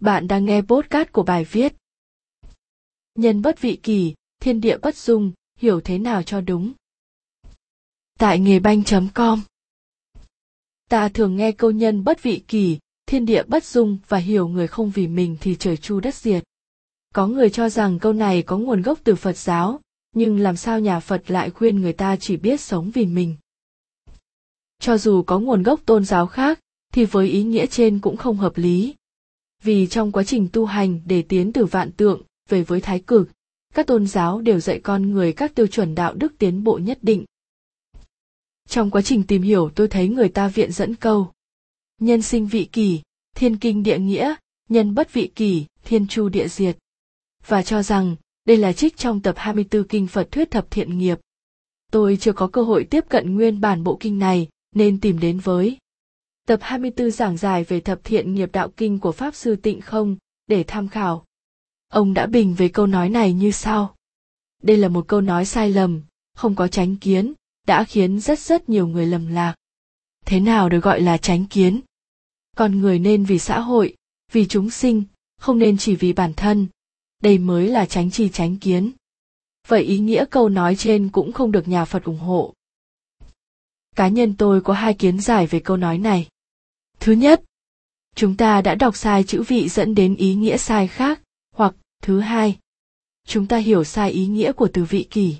Bạn đang nghe podcast của bài viết Nhân bất vị kỳ, thiên địa bất dung, hiểu thế nào cho đúng. Tại nghề banh.com Ta thường nghe câu nhân bất vị kỳ, thiên địa bất dung và hiểu người không vì mình thì trời chu đất diệt. Có người cho rằng câu này có nguồn gốc từ Phật giáo, nhưng làm sao nhà Phật lại khuyên người ta chỉ biết sống vì mình. Cho dù có nguồn gốc tôn giáo khác, thì với ý nghĩa trên cũng không hợp lý. Vì trong quá trình tu hành để tiến từ vạn tượng về với thái cực, các tôn giáo đều dạy con người các tiêu chuẩn đạo đức tiến bộ nhất định. Trong quá trình tìm hiểu tôi thấy người ta viện dẫn câu. Nhân sinh vị kỳ, thiên kinh địa nghĩa, nhân bất vị kỳ, thiên chu địa diệt. Và cho rằng, đây là trích trong tập 24 kinh Phật thuyết thập thiện nghiệp. Tôi chưa có cơ hội tiếp cận nguyên bản bộ kinh này, nên tìm đến với Tập 24 giảng giải về thập thiện nghiệp đạo kinh của Pháp Sư Tịnh Không, để tham khảo. Ông đã bình về câu nói này như sau. Đây là một câu nói sai lầm, không có tránh kiến, đã khiến rất rất nhiều người lầm lạc. Thế nào được gọi là tránh kiến? Con người nên vì xã hội, vì chúng sinh, không nên chỉ vì bản thân. Đây mới là tránh chi tránh kiến. Vậy ý nghĩa câu nói trên cũng không được nhà Phật ủng hộ. Cá nhân tôi có hai kiến giải về câu nói này. Thứ nhất, chúng ta đã đọc sai chữ vị dẫn đến ý nghĩa sai khác, hoặc thứ hai, chúng ta hiểu sai ý nghĩa của từ vị kỷ.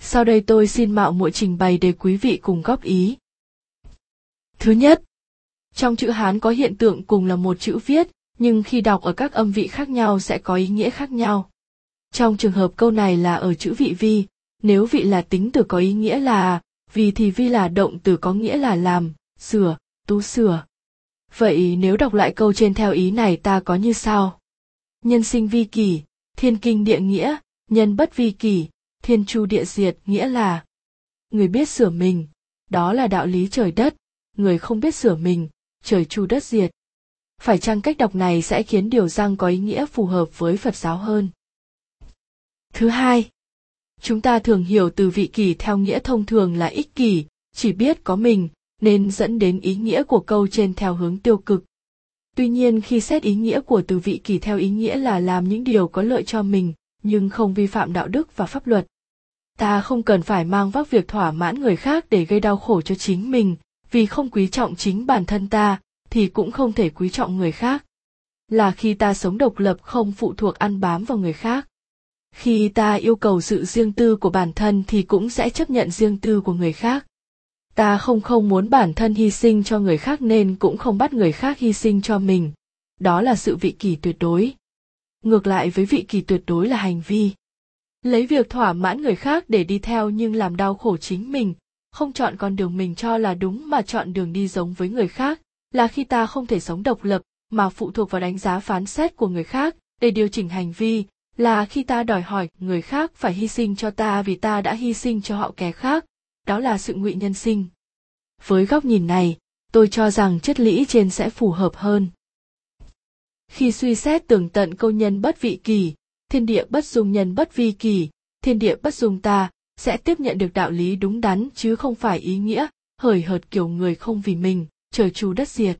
Sau đây tôi xin mạo muội trình bày để quý vị cùng góp ý. Thứ nhất, trong chữ Hán có hiện tượng cùng là một chữ viết, nhưng khi đọc ở các âm vị khác nhau sẽ có ý nghĩa khác nhau. Trong trường hợp câu này là ở chữ vị vi, nếu vị là tính từ có ý nghĩa là vì thì vi là động từ có nghĩa là làm, sửa, tu sửa. Vậy nếu đọc lại câu trên theo ý này ta có như sau. Nhân sinh vi kỳ, thiên kinh địa nghĩa, nhân bất vi kỳ, thiên chu địa diệt nghĩa là người biết sửa mình, đó là đạo lý trời đất, người không biết sửa mình, trời chu đất diệt. Phải chăng cách đọc này sẽ khiến điều răng có ý nghĩa phù hợp với Phật giáo hơn? Thứ hai, chúng ta thường hiểu từ vị kỷ theo nghĩa thông thường là ích kỷ, chỉ biết có mình, nên dẫn đến ý nghĩa của câu trên theo hướng tiêu cực. Tuy nhiên khi xét ý nghĩa của từ vị kỷ theo ý nghĩa là làm những điều có lợi cho mình, nhưng không vi phạm đạo đức và pháp luật. Ta không cần phải mang vác việc thỏa mãn người khác để gây đau khổ cho chính mình, vì không quý trọng chính bản thân ta, thì cũng không thể quý trọng người khác. Là khi ta sống độc lập không phụ thuộc ăn bám vào người khác. Khi ta yêu cầu sự riêng tư của bản thân thì cũng sẽ chấp nhận riêng tư của người khác ta không không muốn bản thân hy sinh cho người khác nên cũng không bắt người khác hy sinh cho mình. Đó là sự vị kỳ tuyệt đối. Ngược lại với vị kỳ tuyệt đối là hành vi. Lấy việc thỏa mãn người khác để đi theo nhưng làm đau khổ chính mình, không chọn con đường mình cho là đúng mà chọn đường đi giống với người khác, là khi ta không thể sống độc lập, mà phụ thuộc vào đánh giá phán xét của người khác để điều chỉnh hành vi, là khi ta đòi hỏi người khác phải hy sinh cho ta vì ta đã hy sinh cho họ kẻ khác đó là sự ngụy nhân sinh. Với góc nhìn này, tôi cho rằng chất lý trên sẽ phù hợp hơn. Khi suy xét tường tận câu nhân bất vị kỳ, thiên địa bất dung nhân bất vi kỳ, thiên địa bất dung ta sẽ tiếp nhận được đạo lý đúng đắn chứ không phải ý nghĩa, hời hợt kiểu người không vì mình, trời chu đất diệt.